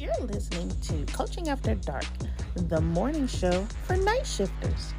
You're listening to Coaching After Dark, the morning show for night shifters.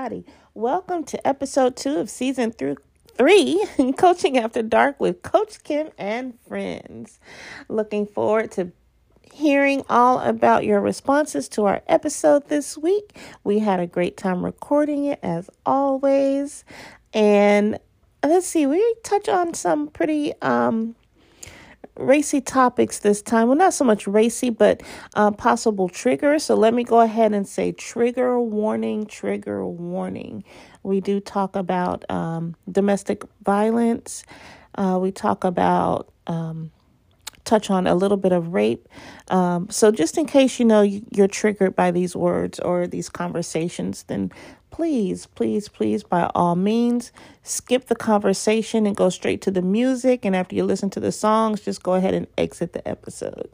Everybody. Welcome to episode two of season through three, Coaching After Dark with Coach Kim and friends. Looking forward to hearing all about your responses to our episode this week. We had a great time recording it as always. And let's see, we touch on some pretty um racy topics this time. Well, not so much racy, but uh, possible triggers. So let me go ahead and say trigger warning, trigger warning. We do talk about um, domestic violence. Uh, we talk about um, touch on a little bit of rape. Um, so just in case you know you're triggered by these words or these conversations, then please, please, please, by all means, skip the conversation and go straight to the music. And after you listen to the songs, just go ahead and exit the episode.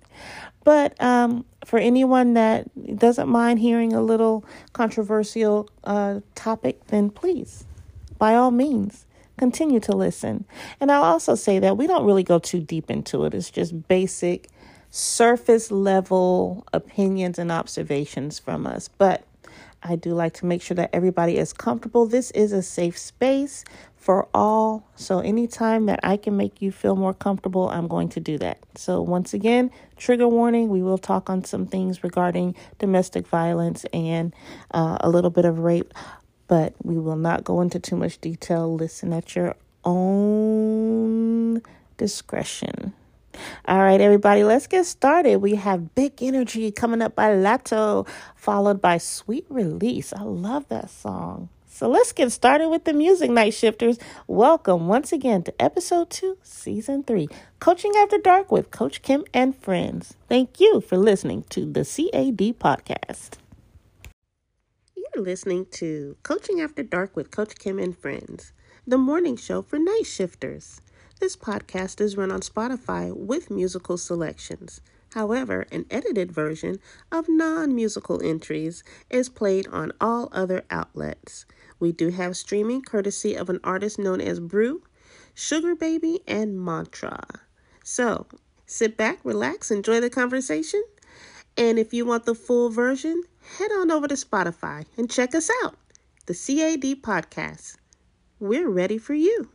But um, for anyone that doesn't mind hearing a little controversial uh, topic, then please, by all means, continue to listen. And I'll also say that we don't really go too deep into it, it's just basic, surface level opinions and observations from us. But I do like to make sure that everybody is comfortable. This is a safe space for all. So, anytime that I can make you feel more comfortable, I'm going to do that. So, once again, trigger warning we will talk on some things regarding domestic violence and uh, a little bit of rape, but we will not go into too much detail. Listen at your own discretion. All right, everybody, let's get started. We have Big Energy coming up by Latto, followed by Sweet Release. I love that song. So let's get started with the music, Night Shifters. Welcome once again to episode two, season three, Coaching After Dark with Coach Kim and friends. Thank you for listening to the CAD podcast. You're listening to Coaching After Dark with Coach Kim and friends, the morning show for night shifters. This podcast is run on Spotify with musical selections. However, an edited version of non musical entries is played on all other outlets. We do have streaming courtesy of an artist known as Brew, Sugar Baby, and Mantra. So sit back, relax, enjoy the conversation. And if you want the full version, head on over to Spotify and check us out, the CAD Podcast. We're ready for you.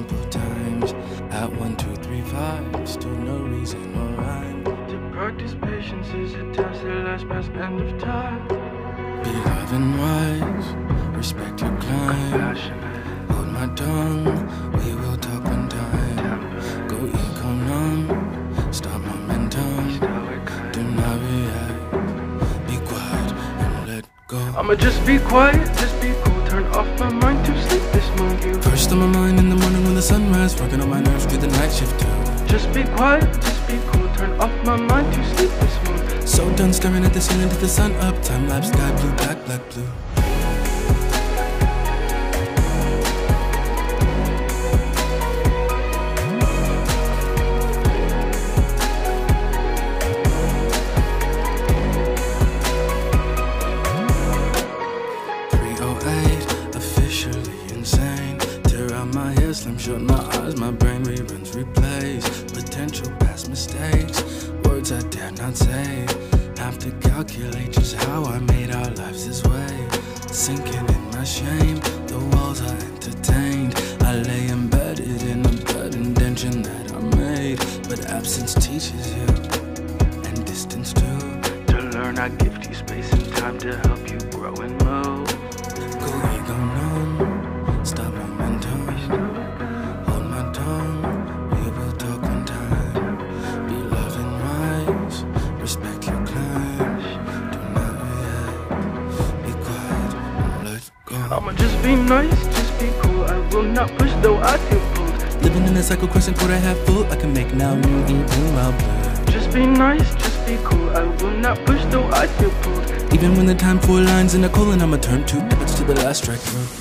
Simple times. At one, two, three, five, still no reason or rhyme. To practice patience is a task that lasts past end of time. Be loving wise, respect your climb. Hold my tongue, we will talk one time. Go eco stop momentum. Do not react, be quiet and let go. I'ma just be quiet, just be cool. Turn off my mind to sleep this movie. First on my mind in the morning the sunrise, working on my nerves through the night shift too. Just be quiet, just be cool. Turn off my mind to sleep this movie. So done staring at the ceiling to the sun up. Time lapse, sky blue, black, black, blue. How I in a cycle, question quarter half full. I can make now eating while blue. Just be nice, just be cool. I will not push though I feel pulled. Even when the time for lines in a colon, I'ma turn two pivots to the last strike through.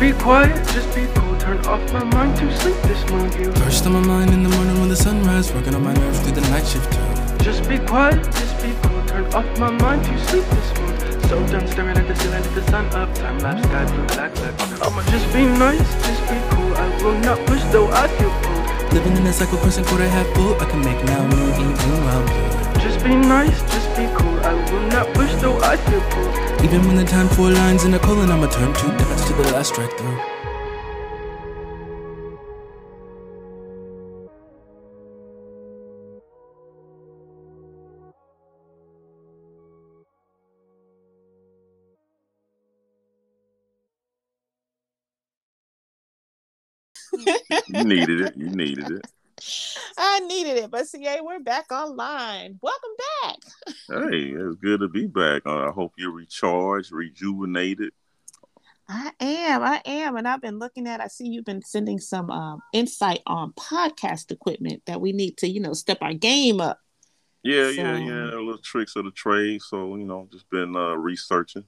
Be quiet, just be cool. Turn off my mind to sleep this morning. You First on my mind in the morning when the sunrise, working on my nerves through the night shift too. just be quiet, just be cool. Turn off my mind to sleep this morning. So done staring at the ceiling, at the sun up. Time lapse, sky blue, black, black. I'ma just be nice, just be cool. I will not push though I feel pulled. Living in a cycle, question quarter half full. I can make now new eating while blue. Just be nice, just be cool. I will not push though I feel pulled. Even when the time for lines in a colon, I'ma turn two to the last strike through. You needed it. You needed it. I needed it, but CA, we're back online. Welcome back. Hey, it's good to be back. Uh, I hope you're recharged, rejuvenated. I am, I am, and I've been looking at. I see you've been sending some um, insight on podcast equipment that we need to, you know, step our game up. Yeah, yeah, So- yeah. Little tricks of the trade. So you know, just been uh, researching.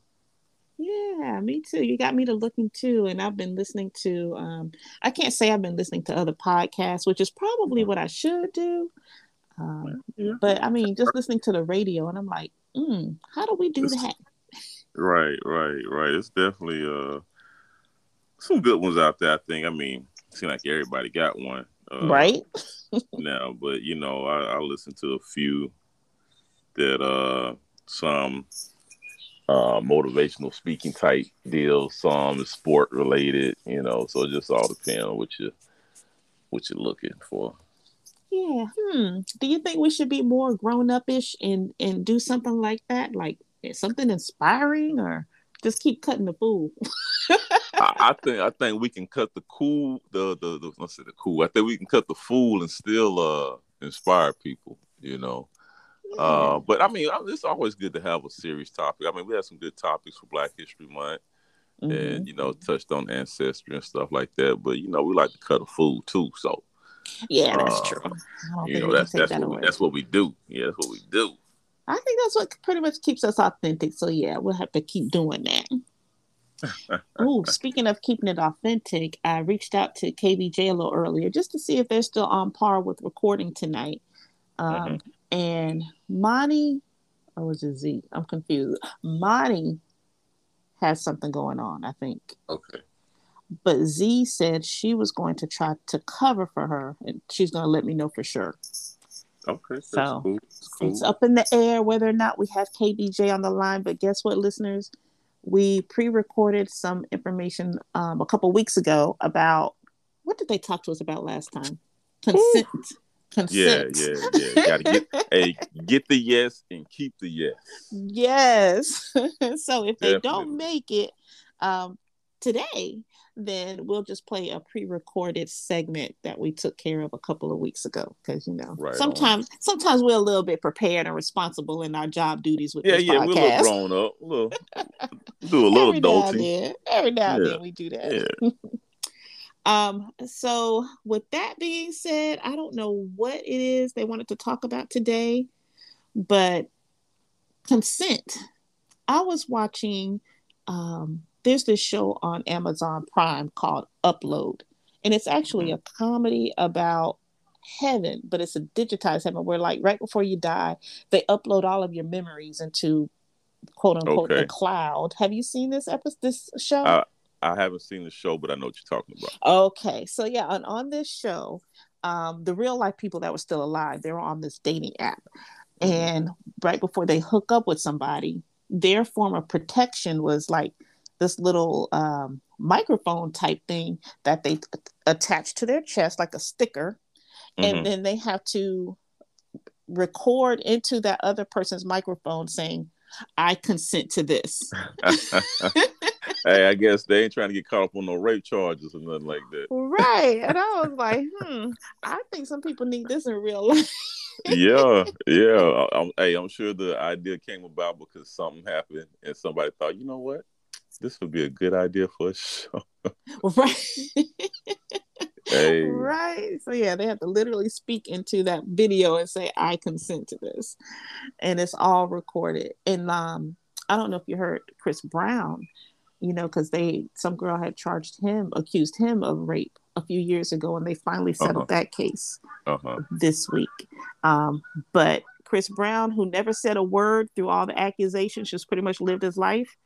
Yeah, me too. You got me to looking too, and I've been listening to. Um, I can't say I've been listening to other podcasts, which is probably what I should do. Um, Yeah. but I mean, just listening to the radio, and I'm like, mm, how do we do It's- that? Right, right, right. It's definitely uh some good ones out there. I think. I mean, it seems like everybody got one. Uh, right? now, but you know, I, I listen to a few that uh some uh motivational speaking type deals, some is sport related, you know, so it just all depends on what you what you're looking for. Yeah. Hmm. Do you think we should be more grown up ish and and do something like that, like something inspiring, or just keep cutting the fool? I, I think I think we can cut the cool the the, the let's say the cool. I think we can cut the fool and still uh inspire people, you know. Uh, but I mean, it's always good to have a serious topic. I mean, we had some good topics for Black History Month. Mhm. and you know touched on ancestry and stuff like that. But you know we like to cut a fool too, so Yeah, that's uh, true. You know that's that's what we, that's what we do. Yeah, that's what we do. I think that's what pretty much keeps us authentic. So yeah, we'll have to keep doing that. oh, speaking of keeping it authentic, I reached out to KBJ a little earlier just to see if they're still on par with recording tonight. Um, Mhm. And Monty, or was it Z? I'm confused. Monty has something going on, I think. Okay. But Z said she was going to try to cover for her, and she's going to let me know for sure. Okay. So, cool. Cool. It's up in the air whether or not we have KBJ on the line. But guess what, listeners? We pre-recorded some information um, a couple weeks ago about what did they talk to us about last time? Consent. yeah, Consent. yeah, yeah. yeah. Got to get hey, get the yes and keep the yes. Yes. so if they don't make it um, today, then we'll just play a pre-recorded segment that we took care of a couple of weeks ago. Because you know, Right on. sometimes sometimes we're a little bit prepared and responsible in our job duties with Yeah, yeah. Yeah, we're a little grown up. Little, do a little Every adulting. then, every now and Yeah. then we do that. Yeah. Um, so with that being said, I don't know what it is they wanted to talk about today, but consent. I was watching um there's this show on Amazon Prime called Upload, and it's actually a comedy about heaven, but it's a digitized heaven where like right before you die, they upload all of your memories into quote unquote Okay. the cloud. Have you seen this episode this show? I I haven't seen the show, but I know what you're talking about. Okay, so yeah, on, on this show, um, the real life people that were still alive, they were on this dating app, and right before they hook up with somebody, their form of protection was like this little um, microphone type thing that they attach to their chest like a sticker, Mhm. and then they have to record into that other person's microphone saying, "I consent to this." hey, I guess they ain't trying to get caught up on no rape charges or nothing like that. Right. And I was like, hmm, I think some people need this in real life. yeah, yeah. I, I'm, hey, I'm sure the idea came about because something happened and somebody thought, you know what, this would be a good idea for a show. right. Hey, Right. So yeah, they have to literally speak into that video and say, I consent to this. And it's all recorded. And um, I don't know if you heard Chris Brown, you know, because they some girl had charged him, accused him of rape a few years ago, and they finally settled Uh-huh. that case. uh huh. this week. Um, but Chris Brown, who never said a word through all the accusations, just pretty much lived his life.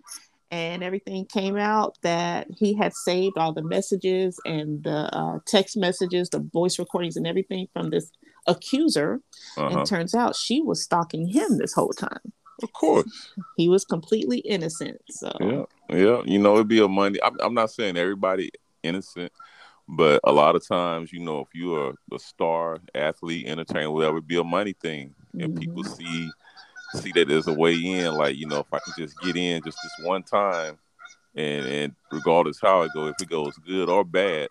And everything came out that he had saved all the messages and the uh, text messages, the voice recordings, and everything from this accuser. Uh huh. And turns out she was stalking him this whole time. Of course. He was completely innocent. So, Yeah, yeah. You know, it'd be a money. I'm, I'm not saying everybody innocent, but a lot of times, you know, if you're a star athlete, entertainer, whatever, it'd be a money thing, and people see see that there's a way in. Like, you know, if I can just get in just this one time, and and regardless how it goes, if it goes good or bad,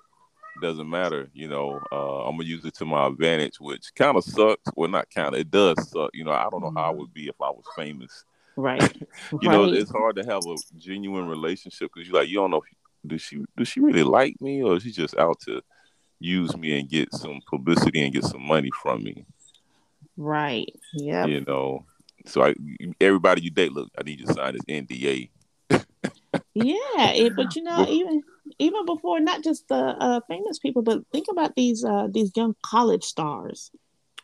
doesn't matter. You know, uh, I'm gonna use it to my advantage, which kind of sucks. Well, not kind of. It does suck. You know, I don't know how I would be if I was famous. right. You know, it's hard to have a genuine relationship because you're like, you don't know, if, does she does she really like me or is she just out to use me and get some publicity and get some money from me? Right. Yeah. You know, so I everybody you date, look, I need you to sign this NDA. Yeah, it, but you know, even even before not just the uh, famous people, but think about these uh, these young college stars.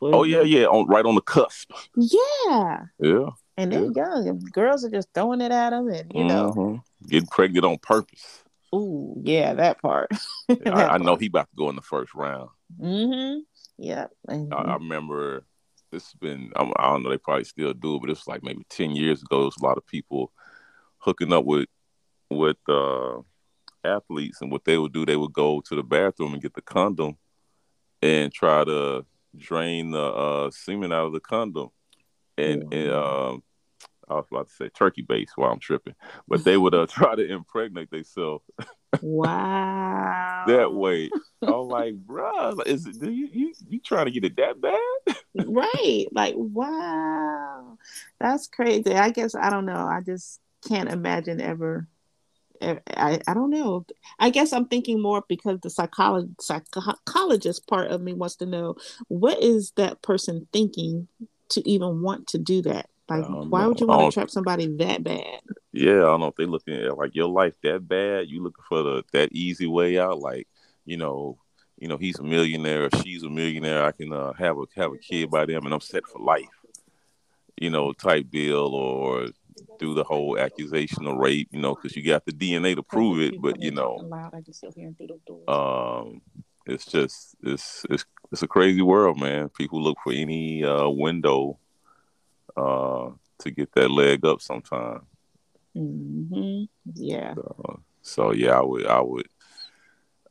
Oh yeah, yeah, on right on the cusp. yeah, Yeah, and they're young, and girls are just throwing it at them, and you know, Mhm. getting pregnant on purpose. ooh, yeah, that part. I, I know he about to go in the first round. Mm-hmm. Yep. And, I, I remember this has been I, don't know they probably still do it, but it was like maybe ten years ago. There was a lot of people hooking up with with uh, athletes, and what they would do, they would go to the bathroom and get the condom and try to drain the uh, semen out of the condom. And, and um, I was about to say turkey base while I'm tripping, but they would uh, try to impregnate themselves wow. that way. I'm like, bruh, is it, do you, you you trying to get it that bad? right. Like, wow, that's crazy. I guess I don't know. I just can't imagine ever. I, I, I don't know. I guess I'm thinking more because the psycholo- psychologist part of me wants to know what is that person thinking to even want to do that. Like, why know. would you want to trap somebody that bad? Yeah, I don't know if they looking at like your life that bad. You looking for the that easy way out, like you know, you know, he's a millionaire or she's a millionaire. I can uh, have a have a kid by them, and I'm set for life. You know, type deal, or do the whole accusation of rape. You know, because you got the DNA to prove it, but you know, loud. I can still hear him through the doors. um, it's just it's it's it's a crazy world, man. People look for any uh, window uh, to get that leg up. Sometime. Mm-hmm. Yeah. So yeah, I would, I would,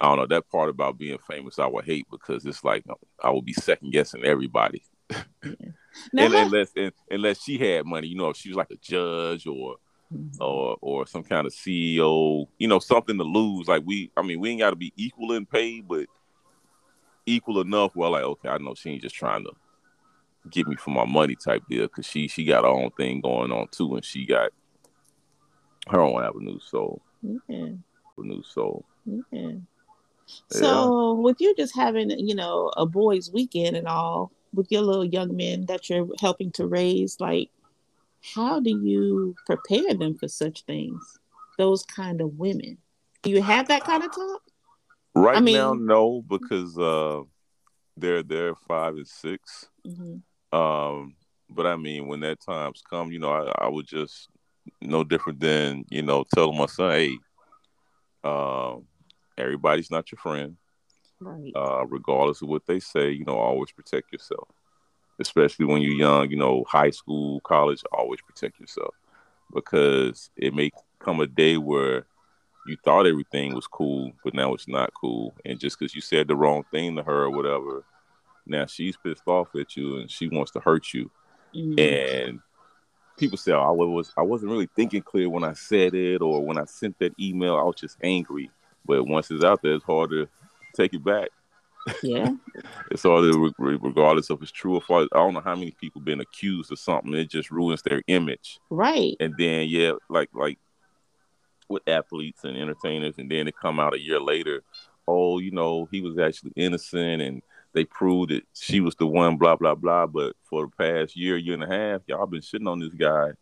I don't know that part about being famous. I would hate because it's like I would be second guessing everybody, Now, and, unless unless she had money, you know, if she was like a judge or or or some kind of CEO, you know, something to lose. Like we, I mean, we ain't got to be equal in pay, but equal enough. Well, like okay, I know she ain't just trying to get me for my money type deal because she she got her own thing going on too, and she got her own avenue. So yeah. avenue. So Yeah. So with you just having, you know, a boys' weekend and all, with your little young men that you're helping to raise, like, how do you prepare them for such things? Those kind of women. Do you have that kind of talk? Right I mean- now, no, because uh, they're they're five and 6 hmm Um, but I mean, when that times come, you know, I, I would just no different than you know, telling my son, hey, um, everybody's not your friend. Right. uh, regardless of what they say, you know, always protect yourself. Especially when you're young, you know, high school, college, always protect yourself because it may come a day where you thought everything was cool, but now it's not cool. And just because you said the wrong thing to her or whatever, now she's pissed off at you and she wants to hurt you. Mhm. And people say, oh, I was I wasn't really thinking clear when I said it, or when I sent that email, I was just angry. But once it's out there, it's hard to take it back. Yeah. It's all regardless if it's true or false. I don't know how many people been accused of something. It just ruins their image. Right. And then yeah, like like with athletes and entertainers, and then they come out a year later. Oh, you know, he was actually innocent, and they proved that she was the one. Blah blah blah. But for the past year, year and a half, y'all been shitting on this guy,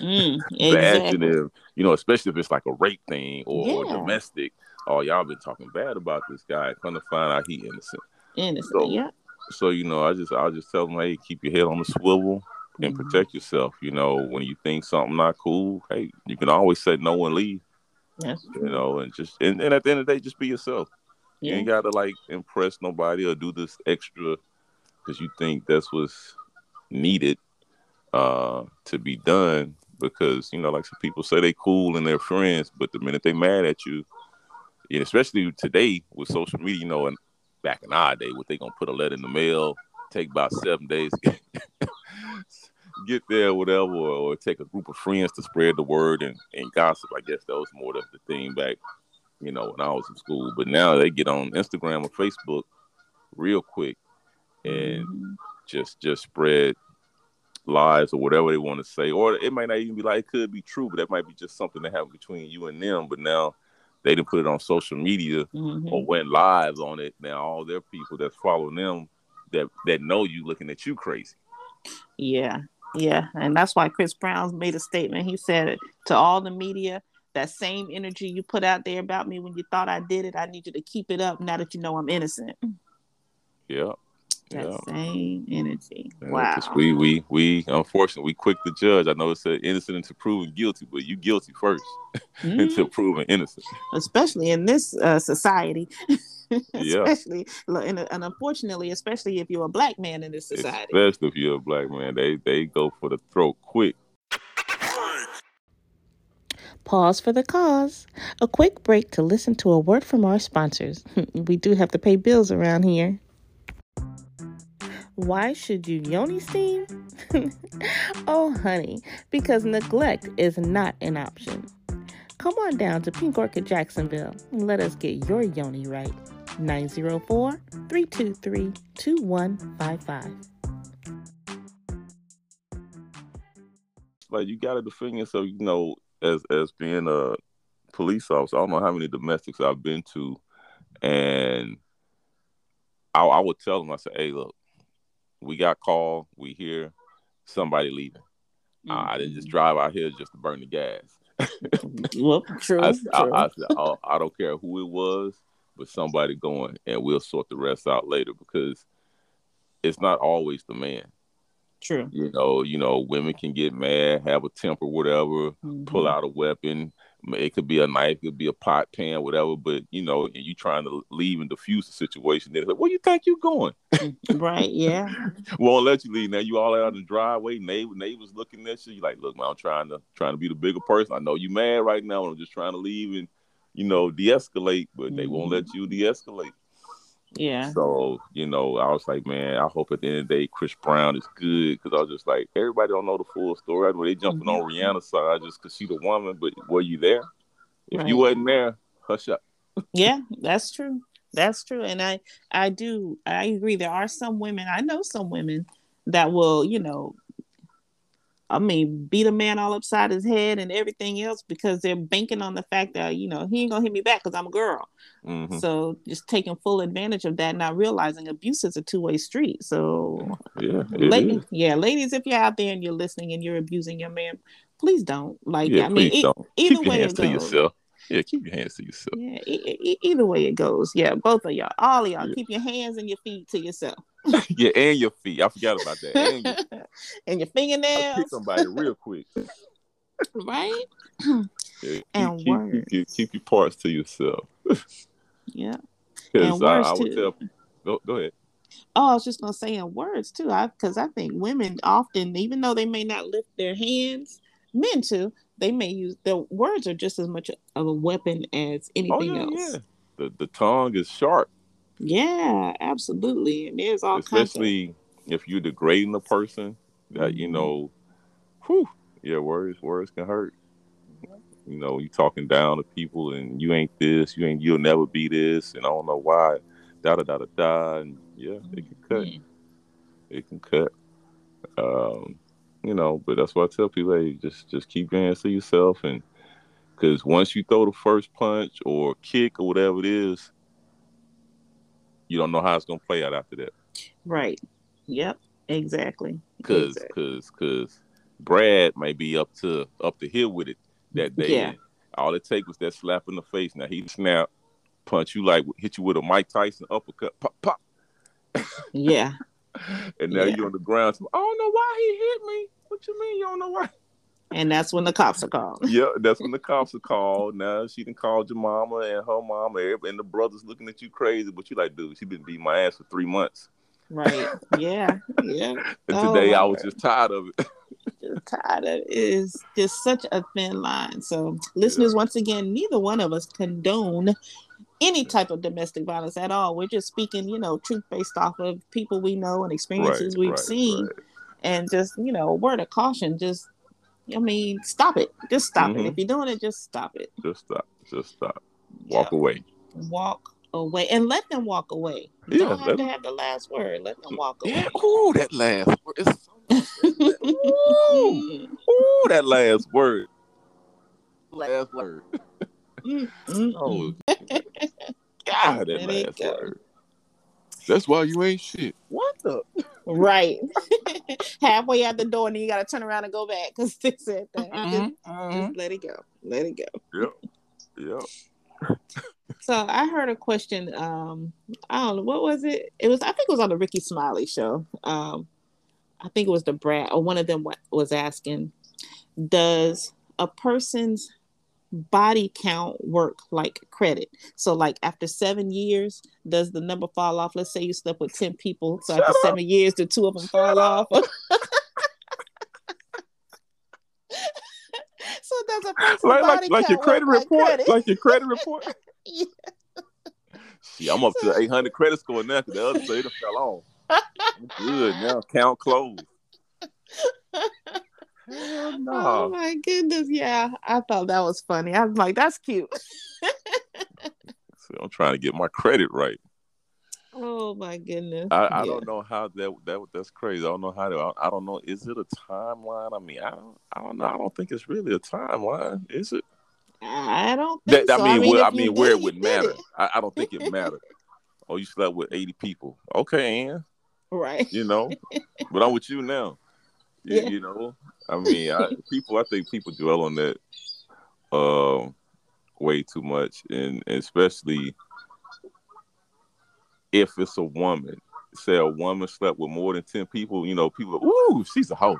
Mm, exactly. him. You know, especially if it's like a rape thing or, or domestic. Oh, y'all been talking bad about this guy. Come to find out he innocent. Innocent. So- yeah. So you know, I just I'll just tell them, hey, keep your head on the swivel and Mhm. protect yourself. You know, when you think something not cool, hey, you can always say no and leave. That's You know, and just and, and at the end of the day, just be yourself. You ain't got to like impress nobody or do this extra because you think that's what's needed uh, to be done. Because you know, like some people say they cool and they're friends, but the minute they mad at you, and especially today with social media, you know, and back in our day, what they gonna put a letter in the mail, take about seven days, get there, whatever, or, or take a group of friends to spread the word and, and gossip. I guess that was more of the thing back, you know, when I was in school. But now they get on Instagram or Facebook real quick and Mhm. just just spread lies or whatever they want to say. Or it might not even be like it could be true, but that might be just something that happened between you and them. But now they didn't put it on social media Mhm. or went live on it. Now all their people that's following them that that know you looking at you crazy. Yeah, yeah, and that's why Chris Brown's made a statement. He said to all the media, "That same energy you put out there about me when you thought I did it, I need you to keep it up now that you know I'm innocent." Yeah. That Yeah. same energy. Yeah, Wow. we we we unfortunately we quick to judge. I know it's said innocent until proven guilty, but you guilty first Mhm. until proven innocent. Especially in this uh, society. Yeah. especially and, and unfortunately, especially if you're a black man in this society. Especially if you're a black man, they they go for the throat quick. Pause for the cause. A quick break to listen to a word from our sponsors. we do have to pay bills around here. Why should you yoni steam? oh, honey, because neglect is not an option. Come on down to Pink Orchid Jacksonville and let us get your yoni right. 904 323 2155. Like you got to defend yourself. You know, as as being a police officer, I don't know how many domestics I've been to, and I, I would tell them, I said, "Hey, look, we got call. We hear Somebody leaving. I, I didn't just mm-hmm. drive out here just to burn the gas." Whoop, true, I, true. I, I said, oh, I don't care who it was, but somebody going, and we'll sort the rest out later because it's not always the man. True. You know, you know, women can get mad, have a temper, whatever, Mhm. pull out a weapon. It could be a knife, it could be a pot pan, whatever. But you know, and you trying to leave and diffuse the situation. They're like, "Where you think you're going?" Right, yeah. Won't let you leave. Now you all out in the driveway. Neighbor, neighbors looking at you. You like, look, man, I'm trying to trying to be the bigger person. I know you mad right now. and I'm just trying to leave and you know de-escalate, but they won't let you de-escalate. Yeah. So you know, I was like, man, I hope at the end of the day, Chris Brown is good because I was just like, everybody don't know the full story. I know they jumping on mm-hmm. Rihanna's side just because she the woman, but were you there? If you wasn't there, hush up. Yeah, that's true. That's true. And I I do I agree there are some women, I know some women that will, you know, I mean, beat a man all upside his head and everything else because they're banking on the fact that you know he ain't gonna hit me back because I'm a girl. Mhm. So just taking full advantage of that, not realizing abuse is a two way street. So, Yeah, ladies, yeah, ladies, if you're out there and you're listening and you're abusing your man, please don't. Like, Yeah, I mean, e- don't. either keep your way hands it to yourself. Yeah, keep your hands to yourself. Yeah, e- e- either way it goes. Yeah, both of y'all, all of y'all, Yeah. keep your hands and your feet to yourself, yeah, and your feet. I forgot about that. And your, and your fingernails, kick somebody real quick. right? Yeah, keep, And keep, words. keep, keep your parts to yourself. Yeah. Because And I, I would too. tell people. Go, go ahead. Oh, I was just gonna say in words too. I because I think women often, even though they may not lift their hands, men too, they may use their words are just as much of a weapon as Oh anything yeah, else. yeah. The the tongue is sharp, Yeah, absolutely. And there's all kinds of especially if you're degrading a person. That you Mhm. know, whew, yeah, words words can hurt. You know, you talking down to people, and you ain't this, you ain't, you'll never be this, and I don't know why. Da da da da da, and yeah, it can cut. Yeah. It can cut. Um, you know, but that's why I tell people, hey, just just keep your hands to yourself, and because once you throw the first punch or kick or whatever it is, you don't know how it's gonna play out after that. right. Yep. Exactly. Cause, Exactly. cause, cause Brad may be up to up the hill with it that day. Yeah. All it take was that slap in the face. Now he snap, punch you like hit you with a Mike Tyson uppercut, pop, pop, Yeah. and now Yeah. you're on the ground. I don't know why he hit me. What you mean you don't know why? And that's when the cops are called. yeah, that's when the cops are called. Now she done called your mama and her mama, and the brothers looking at you crazy. But you like, dude, she been beating my ass for three months. Right. Yeah. Yeah. And Oh, today I was just tired of it. just tired of it is just such a thin line. So, listeners, once again, neither one of us condone any type of domestic violence at all. We're just speaking, you know, truth based off of people we know and experiences we've right, seen, right. and just you know, a word of caution. Just, I mean, stop it. Just stop it. Mhm. If you're doing it, just stop it. Just stop. Just stop. Walk Yeah. away. Walk away, and let them walk away. You Yeah, don't have to have the last word. Let them walk away. Yeah. Ooh, that last word. It's so ooh, ooh, that last word. Last word. Oh. God, that last word. That's why you ain't shit. What the? Right. Halfway out the door, and then you got to turn around and go back because they said that. Just, just let it go. Let it go. Yep. Yep. So I heard a question. Um, I don't know what was it. It was I think it was on the Rickey Smiley show. Um, I think it was Da Brat or one of them was asking, does a person's body count work like credit? So like after seven years, does the number fall off? Let's say you slept with ten people, so Shut after up. seven years, the two of them fall off. so does a person's Like, body like, like your credit report. Like credit? Like your credit report. Yeah. See, I'm up to 800 credit score now because the other side fell off. I'm good now. Count closed. Hell no. Oh my goodness. Yeah. I thought that was funny. I was like, that's cute. See, I'm trying to get my credit right. Oh my goodness. I, I Yeah. don't know how that that that's crazy. I don't know how to. I, I don't know. Is it a timeline? I mean, I don't. I don't know. I don't think it's really a timeline. Is it? I don't think That, so. I mean, well, if I mean, did, where it would matter. it. I, I don't think it mattered. Oh, you slept with 80 people. Okay, Ann. Right. You know, but I'm with you now. You, Yeah. you know, I mean, I, people. I think people dwell on that um way too much, and, and especially if it's a woman. Say a woman slept with more than ten people. You know, people. Ooh, she's a hoe.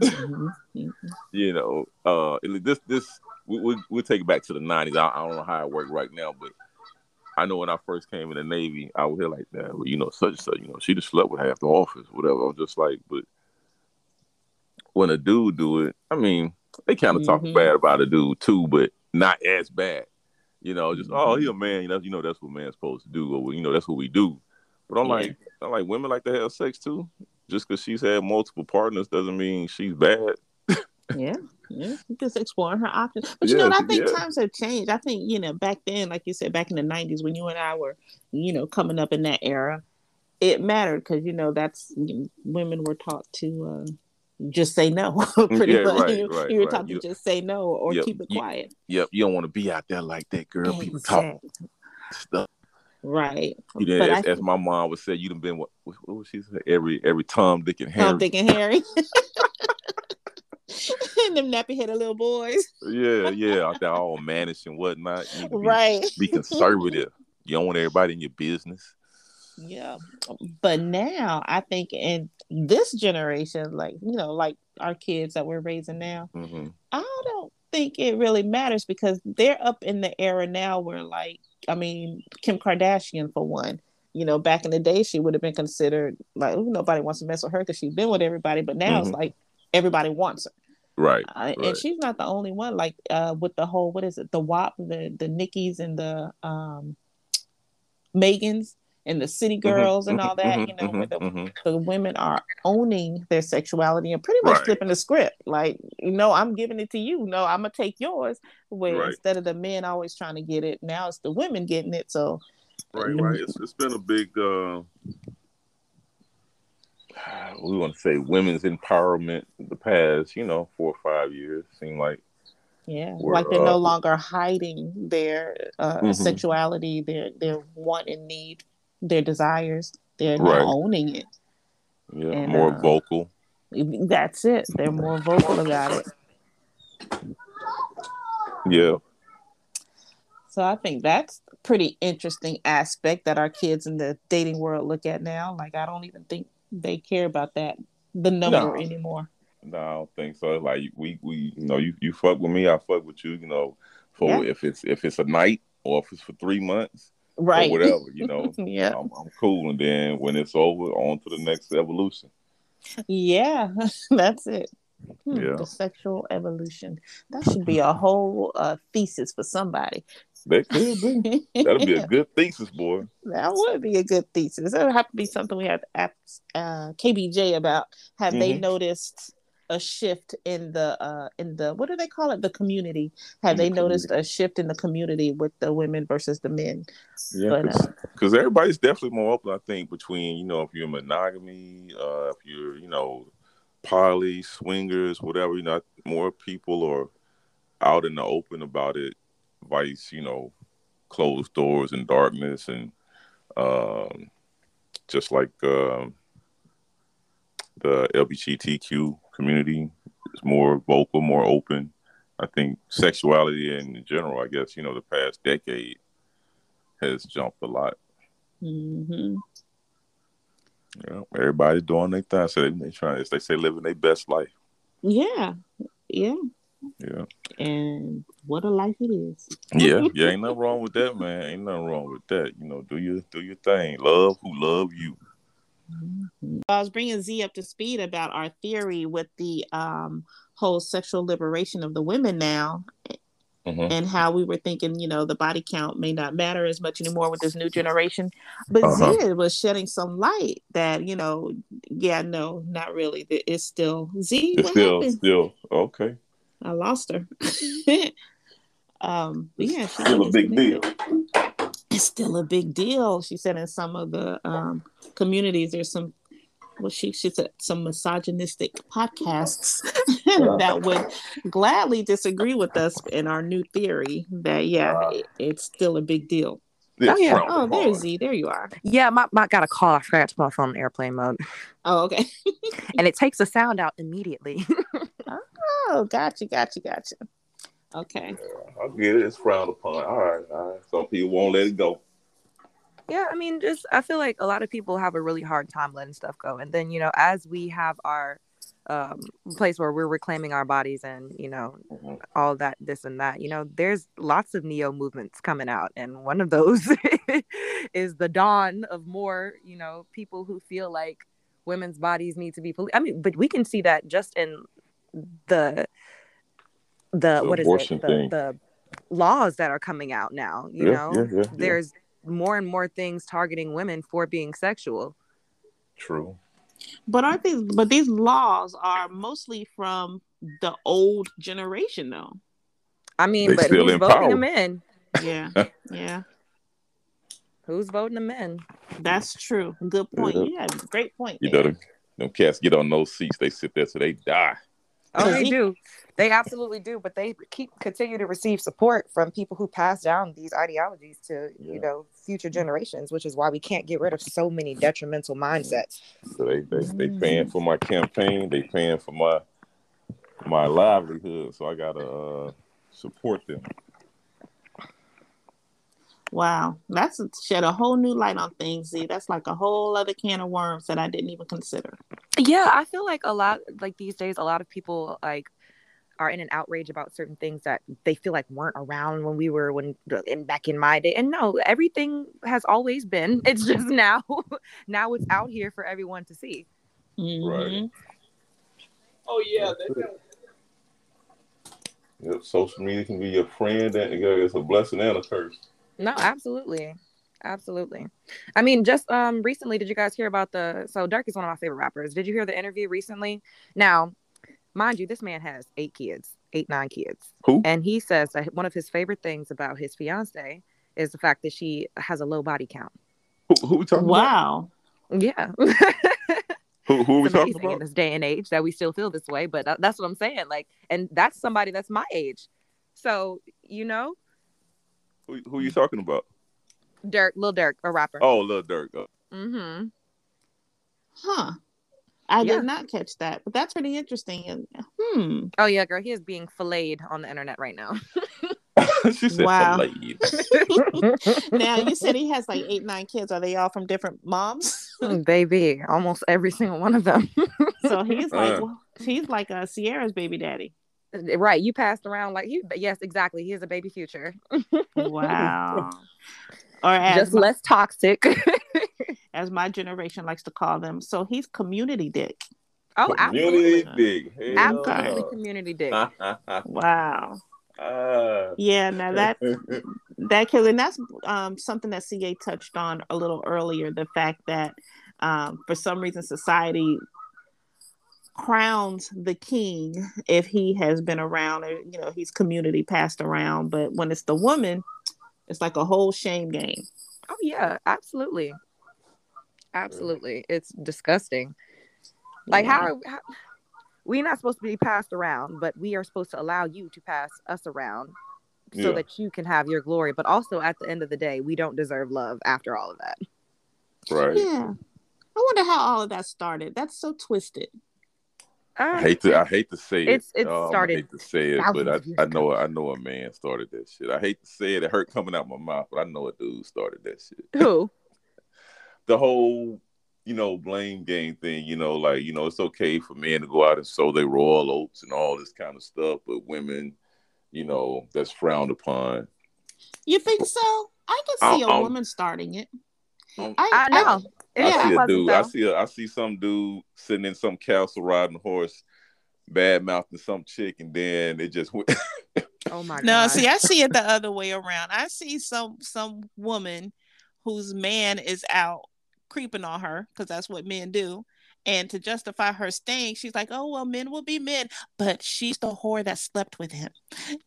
Mhm. Mhm. you know, uh, this this we, we we'll take it back to the nineties. I, I don't know how it worked right now, but I know when I first came in the Navy, I would hear like that. Well, you know, such and such. You know, she just slept with half the office, whatever. I was just like, but when a dude do it, I mean, they kind of talk Mhm. bad about a dude too, but not as bad. You know, just oh, Mhm. he a man. You know, you know that's what man's supposed to do, or you know that's what we do. But I'm Yeah. like, I'm like women like to have sex too. Just because she's had multiple partners doesn't mean she's bad. Yeah. Yeah. Just exploring her options. But you know Yeah, what? I think yeah. times have changed. I think, you know, back then, like you said, back in the 90s when you and I were, you know, coming up in that era, it mattered because, you know, that's women were taught to uh, just say no. Mm, pretty Yeah, much, right, you, right, you were right. taught You- to just say no or Yep, keep it you- quiet. Yep, you don't want to be out there like that, girl. People talk stuff. Right. You know, But as, I- as my mom would say, you'd have been what? What would she say? Every every Tom, Dick, and Harry. Tom, Dick, and Harry. and them nappy headed little boys. Yeah, yeah, out there all mannish and whatnot. You be, Right. be conservative. You don't want everybody in your business. Yeah. But now I think in this generation, like, you know, like our kids that we're raising now, hmm I don't think it really matters because they're up in the era now where, like, I mean, Kim Kardashian, for one, you know, back in the day, she would have been considered like, "Ooh, nobody wants to mess with her because she's been with everybody. But now it's Mhm. like everybody wants her. Right. Uh, and she's not the only one. Like uh, with the whole what is it, the WAP, the the Nickies and the um, Megans and the City Girls and Mhm, all that. mhm, you know, where the, mhm, mhm. the women are owning their sexuality and pretty much Right. flipping the script. Like, you know, I'm giving it to you. No, I'm gonna take yours. Where Right. instead of the men always trying to get it, now it's the women getting it. So Right, right. It's, it's been a big, uh, we want to say women's empowerment the past, you know, four or five years. Seem like, Yeah, like they're uh, no longer hiding their uh, Mhm. sexuality, their their want and need, their desires. They're Right. owning it. yeah, And, more uh, vocal. That's it. They're more vocal about it. Yeah, So I think that's a pretty interesting aspect that our kids in the dating world look at now. Like I don't even think they care about that the number No. anymore. no, I don't think so. Like we, we, you know, you, you fuck with me, I fuck with you. You know, for Yeah. if it's if it's a night or if it's for three months Right. or whatever, you know, yeah. I'm, I'm cool. And then when it's over, on to the next evolution. Yeah. That's it. Hmm, Yeah. The sexual evolution. That should be a whole uh, thesis for somebody. That could be. That'll be a good thesis, boy. That would be a good thesis. That would have to be something we have to ask uh, KBJ about. Have they Mhm. noticed a shift in the uh, in the what do they call it? The community. Have In the they noticed a shift in the community with the women versus the men? Yeah, because everybody's definitely more open. I think between you know if you're monogamy, uh, if you're you know poly swingers, whatever. You know, more people are out in the open about it. Vice, you know, closed doors and darkness, and um, just like um, the LGBTQ community is more vocal, more open. I think sexuality in general, I guess, you know, the past decade has jumped a lot. Mm-hmm. Know, everybody doing their thing. So they, they trying, as they say, living their best life. Yeah, yeah. Yeah, And what a life it is. yeah, yeah. Ain't nothing wrong with that, man. Ain't nothing wrong with that. You know, do your do your thing. Love who love you. I was bringing Z up to speed about our theory with the um, whole sexual liberation of the women now, Mhm. and how we were thinking, you know, the body count may not matter as much anymore with this new generation. But Uh-huh. Z was shedding some light that, you know, yeah, no, not really. It's still Z. It's still happened? still okay. I lost her. um, yeah, Still a big deal. It's still a big deal. She said in some of the um, communities, there's some. Well, she she said some misogynistic podcasts that would gladly disagree with us in our new theory that yeah, uh, it, it's still a big deal. It's Oh, yeah. Oh, upon. there's Z. There you are. Yeah, my, my got a call. I forgot to put my phone in airplane mode, Oh, okay. and it takes the sound out immediately. Oh, gotcha, gotcha, gotcha. Okay. I get it. It's frowned upon. All right, all right. Some people won't let it go. Yeah, I mean, just I feel like a lot of people have a really hard time letting stuff go, and then you know, as we have our um place where we're reclaiming our bodies and you know Mhm. all that this and that you know there's lots of neo movements coming out and one of those is the dawn of more you know people who feel like women's bodies need to be poli- i mean but we can see that just in the the The what is it the, the laws that are coming out now you Yeah, know yeah, yeah. there's more and more things targeting women for being sexual True. But aren't these? But these laws are mostly from the old generation, though. i mean They but still who's in voting power. them in Yeah, yeah, who's voting them in that's true. Good point. Yeah. Yeah, great point. You there. know, the, them cats get on those seats, they sit there till they die. Oh, they do. They absolutely do. But they keep continue to receive support from people who pass down these ideologies to Yeah. you know future generations, which is why we can't get rid of so many detrimental mindsets. So they they they paying for my campaign, they paying for my my livelihood. So I gotta uh, support them. Wow, that's shed a whole new light on things. Z, that's like a whole other can of worms that I didn't even consider. Yeah, I feel like a lot like these days, a lot of people like are in an outrage about certain things that they feel like weren't around when we were when in back in my day. And no, everything has always been. It's just now, now it's out here for everyone to see. Mhm. Oh yeah, Yep, social media can be your friend and it's a blessing and a curse. No, absolutely. Absolutely. I mean, just um recently, did you guys hear about the so Durk is one of my favorite rappers. Did you hear the interview recently? Now, mind you, this man has eight kids, eight, nine kids. Who? And he says that one of his favorite things about his fiance is the fact that she has a low body count. Who, who we talking about? Wow. Yeah. Who, who we it's talking amazing in this day and age that we still feel this way, but that- that's what I'm saying. Like, and that's somebody that's my age. So, you know, Who, who you talking about? Durk, Lil Durk, a rapper. Oh, Lil Durk. Uh, Mm-hmm. Huh. I Yeah. did not catch that, but that's pretty interesting. Hmm. Oh yeah, girl, he is being filleted on the internet right now. she said Wow. filleted. Now you said he has like eight, nine kids. Are they all from different moms? Baby, almost every single one of them. so he's like, Uh. well, he's like a Sierra's baby daddy. Right, you passed around like you. Yes, exactly. He is a baby future. Wow. or as Just my, less toxic. as my generation likes to call them. So he's community dick. oh, Community absolutely. dig. Hell Absolutely no. community dick. Wow. Ah. Yeah. Now that that killer, and that's um, something that CA touched on a little earlier. The fact that um, for some reason society crowns the king if he has been around or you know he's community passed around but when it's the woman it's like a whole shame game Oh yeah, absolutely. Absolutely. It's disgusting. Like Yeah. how, how we're not supposed to be passed around, but we are supposed to allow you to pass us around so Yeah. that you can have your glory. But also at the end of the day, we don't deserve love after all of that. right. yeah i wonder how all of that started that's so twisted I hate to I hate to say It's- it. it Um, started I hate to say it, but I, I know I know a man started that shit. I hate to say it. It hurt coming out my mouth, but I know a dude started that shit. Who? The whole, you know, blame game thing. You know, like you know, it's okay for men to go out and sow their royal oats and all this kind of stuff, but women, you know, that's frowned upon. you think so i can see a Um, woman starting it um, I know. It I Yeah. see a wasn't, dude. I see a I see some dude sitting in some castle riding a horse, bad mouthing some chick, and then it just went. Oh my God. No, god. see, I see it the other way around. I see some some woman whose man is out creeping on her because that's what men do. And to justify her staying, she's like, "Oh well, men will be men," but she's the whore that slept with him.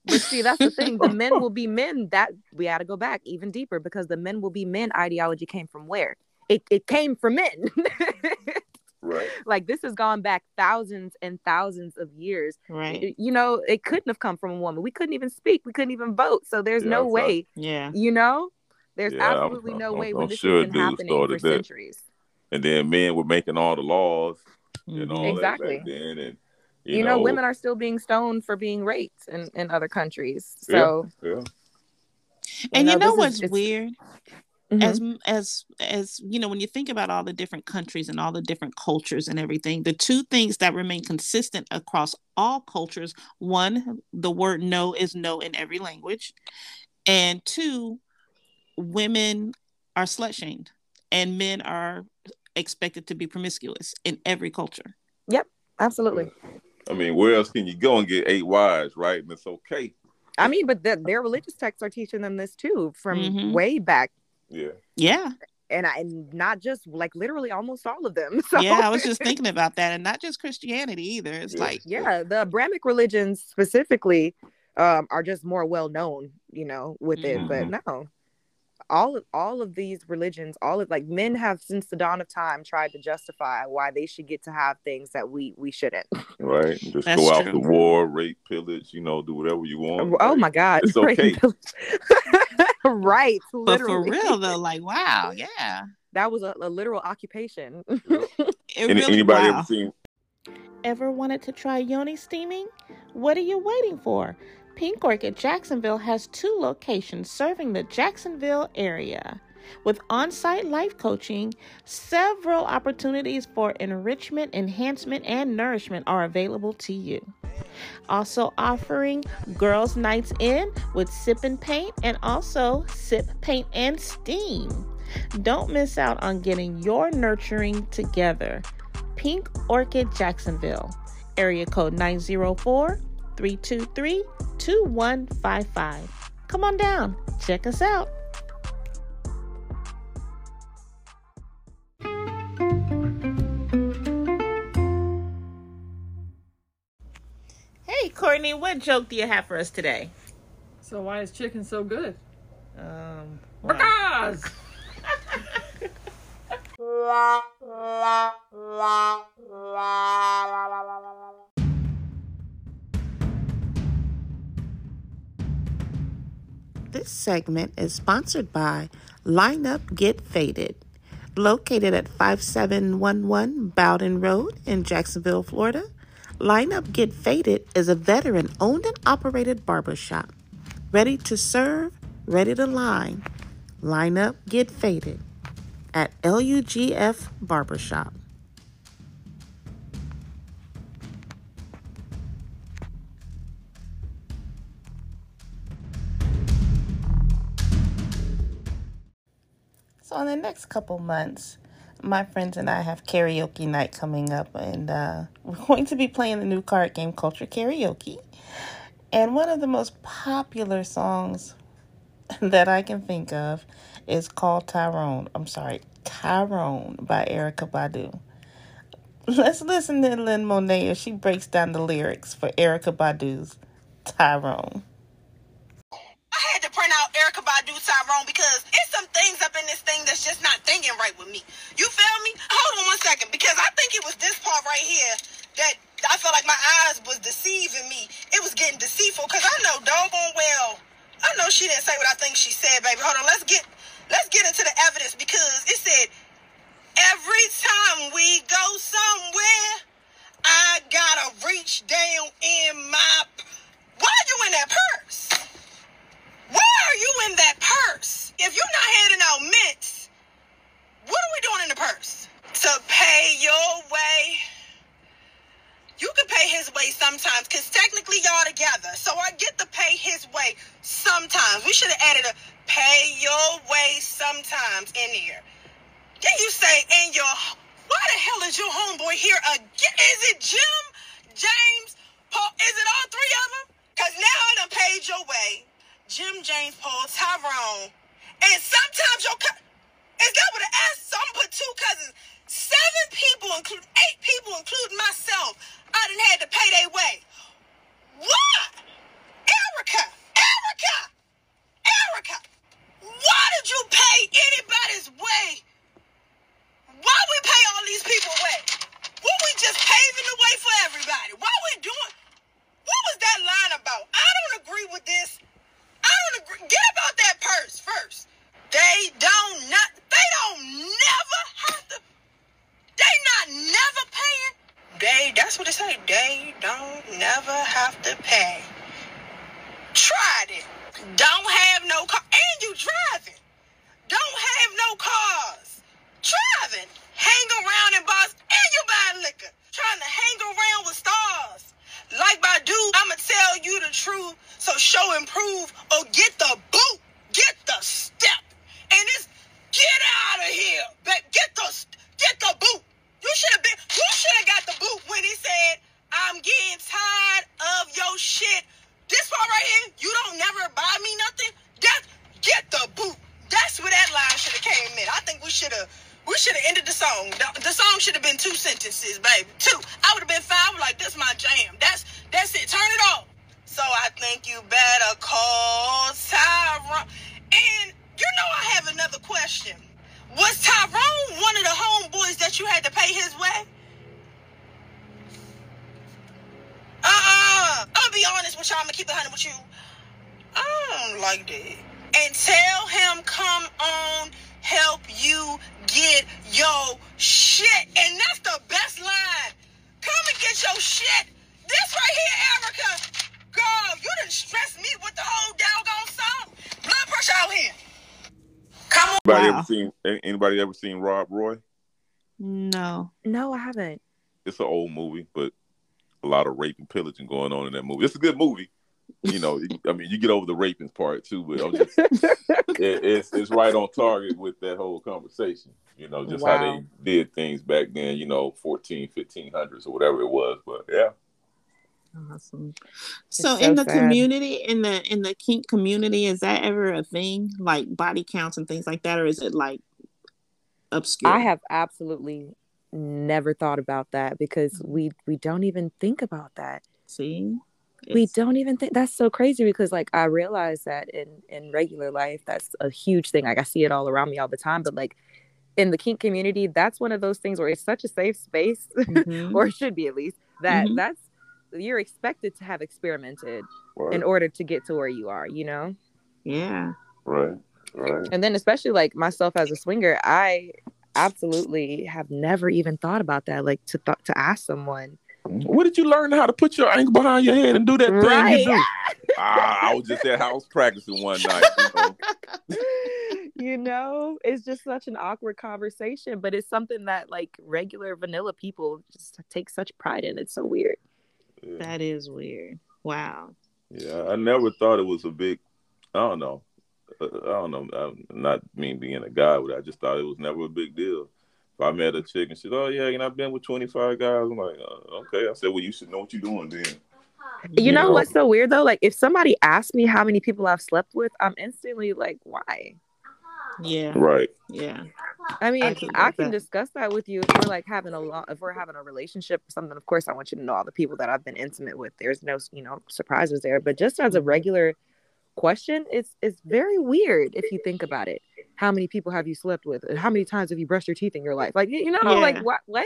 But see, that's the thing. The men will be men. That we got to go back even deeper because the men will be men ideology came from where? It it came from men. right. like this has gone back thousands and thousands of years. Right? You know, it couldn't have come from a woman. We couldn't even speak. We couldn't even vote. So there's Yeah, no that's way. Yeah. You know, there's Yeah, I'm- absolutely no I'm- way I'm when this sure has been dude happening for started that. centuries. And then men were making all the laws and Mhm. all Exactly. that back then, and You, you, know, women are still being stoned for being raped in, in other countries. So Yeah. And you know this is- what's it's- weird? Mhm. as as as you know when you think about all the different countries and all the different cultures and everything the two things that remain consistent across all cultures one the word no is no in every language and two women are slut shamed and men are expected to be promiscuous in every culture yep absolutely. I mean, where else can you go and get eight wives, right? And it's okay. I mean, but the, their religious texts are teaching them this too from Mhm. way back, Yeah. yeah and I, and not just like literally almost all of them. So yeah i was just thinking about that and not just christianity either it's Yeah. like yeah, the Abrahamic religions specifically um, are just more well known, you know, with it. But no, all of all of these religions, all of like men have since the dawn of time tried to justify why they should get to have things that we we shouldn't. Right. Just That's go out true. to war, rape, pillage, you know, do whatever you want. Oh Like, my God! it's okay. right, But for real though, like wow, yeah. that was a, a literal occupation. It Any, really, anybody wow. ever seen Ever wanted to try yoni steaming? What are you waiting for? Pink Orchid Jacksonville has two locations serving the Jacksonville area. With on site life coaching, several opportunities for enrichment, enhancement, and nourishment are available to you. Also offering girls' nights in with sip and paint and also sip, paint, and steam. Don't miss out on getting your nurturing together. Pink Orchid Jacksonville, area code 904 323 2155. Come on down, check us out. Hey, Courtney, what joke do you have for us today? So why is chicken so good? Um, Because This segment is sponsored by Line Up Get Faded, located at 5711 Bowden Road in Jacksonville, Florida. Line Up Get Faded is a veteran owned and operated barbershop. Ready to serve, ready to line. Line Up Get Faded at LUGF Barbershop. So in the next couple months, my friends and I have karaoke night coming up, and uh, we're going to be playing the new card game Culture Karaoke. And one of the most popular songs that I can think of is called Tyrone. I'm sorry, Tyrone by Erykah Badu. Let's listen to Lynn Monet as she breaks down the lyrics for Erykah Badu's Tyrone. I had to print out Erykah Badu Tyrone because it's some things up in this thing that's just not thinking right with me. You feel me? Hold on one second because I think it was this anybody ever seen Rob Roy? No. No, I haven't. It's an old movie, but a lot of rape and pillaging going on in that movie. It's a good movie. You know, I mean, you get over the raping part too, but I'm just, it, it's it's right on target with that whole conversation. You know, just how they did things back then. You know, 14, 1500s or whatever it was. But yeah, Awesome. So, so in the sad. community, in the in the kink community, is that ever a thing, like body counts and things like that, or is it like obscure? I have absolutely never thought about that because we we don't even think about that. See, we don't even think that's so crazy because like I realize that in in regular life that's a huge thing. Like I see it all around me all the time, but like in the kink community, that's one of those things where it's such a safe space, Mhm. or it should be at least that Mhm. that's you're expected to have experimented right, in order to get to where you are, you know. yeah. right, right. And then especially like myself as a swinger, I absolutely have never even thought about that. Like to th- to ask someone, What did you learn how to put your ankle behind your head and do that thing Right. you do? ah, I was just at house practicing one night. You know? you know, it's just such an awkward conversation, but it's something that like regular vanilla people just take such pride in. It's so weird. Yeah. That is weird. Wow. Yeah, I never thought it was a big. I don't know. Uh, I don't know. I'm not mean being a guy, but I just thought it was never a big deal. If I met a chick and she said, "Oh yeah, and I've been with 25 guys," I'm like, uh, "Okay." I said, "Well, you should know what you're doing then." You You know know? what's so weird though? Like if somebody asks me how many people I've slept with, I'm instantly like, why? Yeah. Right. Yeah. I mean, I I can can, that. discuss that with you if we're like having a lot, if we're having a relationship or something. Of course, I want you to know all the people that I've been intimate with. There's no, you know, surprises there. But just as a regular question, it's it's very weird if you think about it. How many people have you slept with? And How many times have you brushed your teeth in your life? Like you know, like what? What?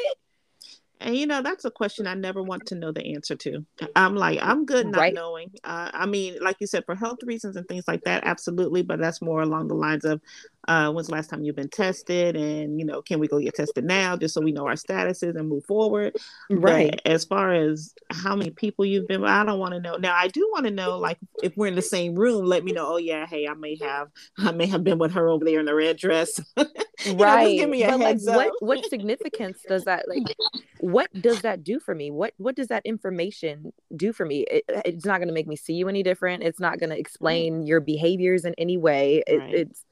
And you know, that's a question I never want to know the answer to. I'm like, I'm good not Right. knowing. Uh, I mean, like you said, for health reasons and things like that, absolutely. But that's more along the lines of uh, when's the last time you've been tested? And, you know, can we go get tested now just so we know our statuses and move forward? Right. But as far as how many people you've been I don't want to know. Now, I do want to know, like, if we're in the same room, let me know. Oh, yeah, hey, I may have, I may have been with her over there in the red dress. Know, right give me a but heads like what up. what significance does that like what does that do for me what what does that information do for me it, it's not going to make me see you any different it's not going to explain your behaviors in any way it, Right. it's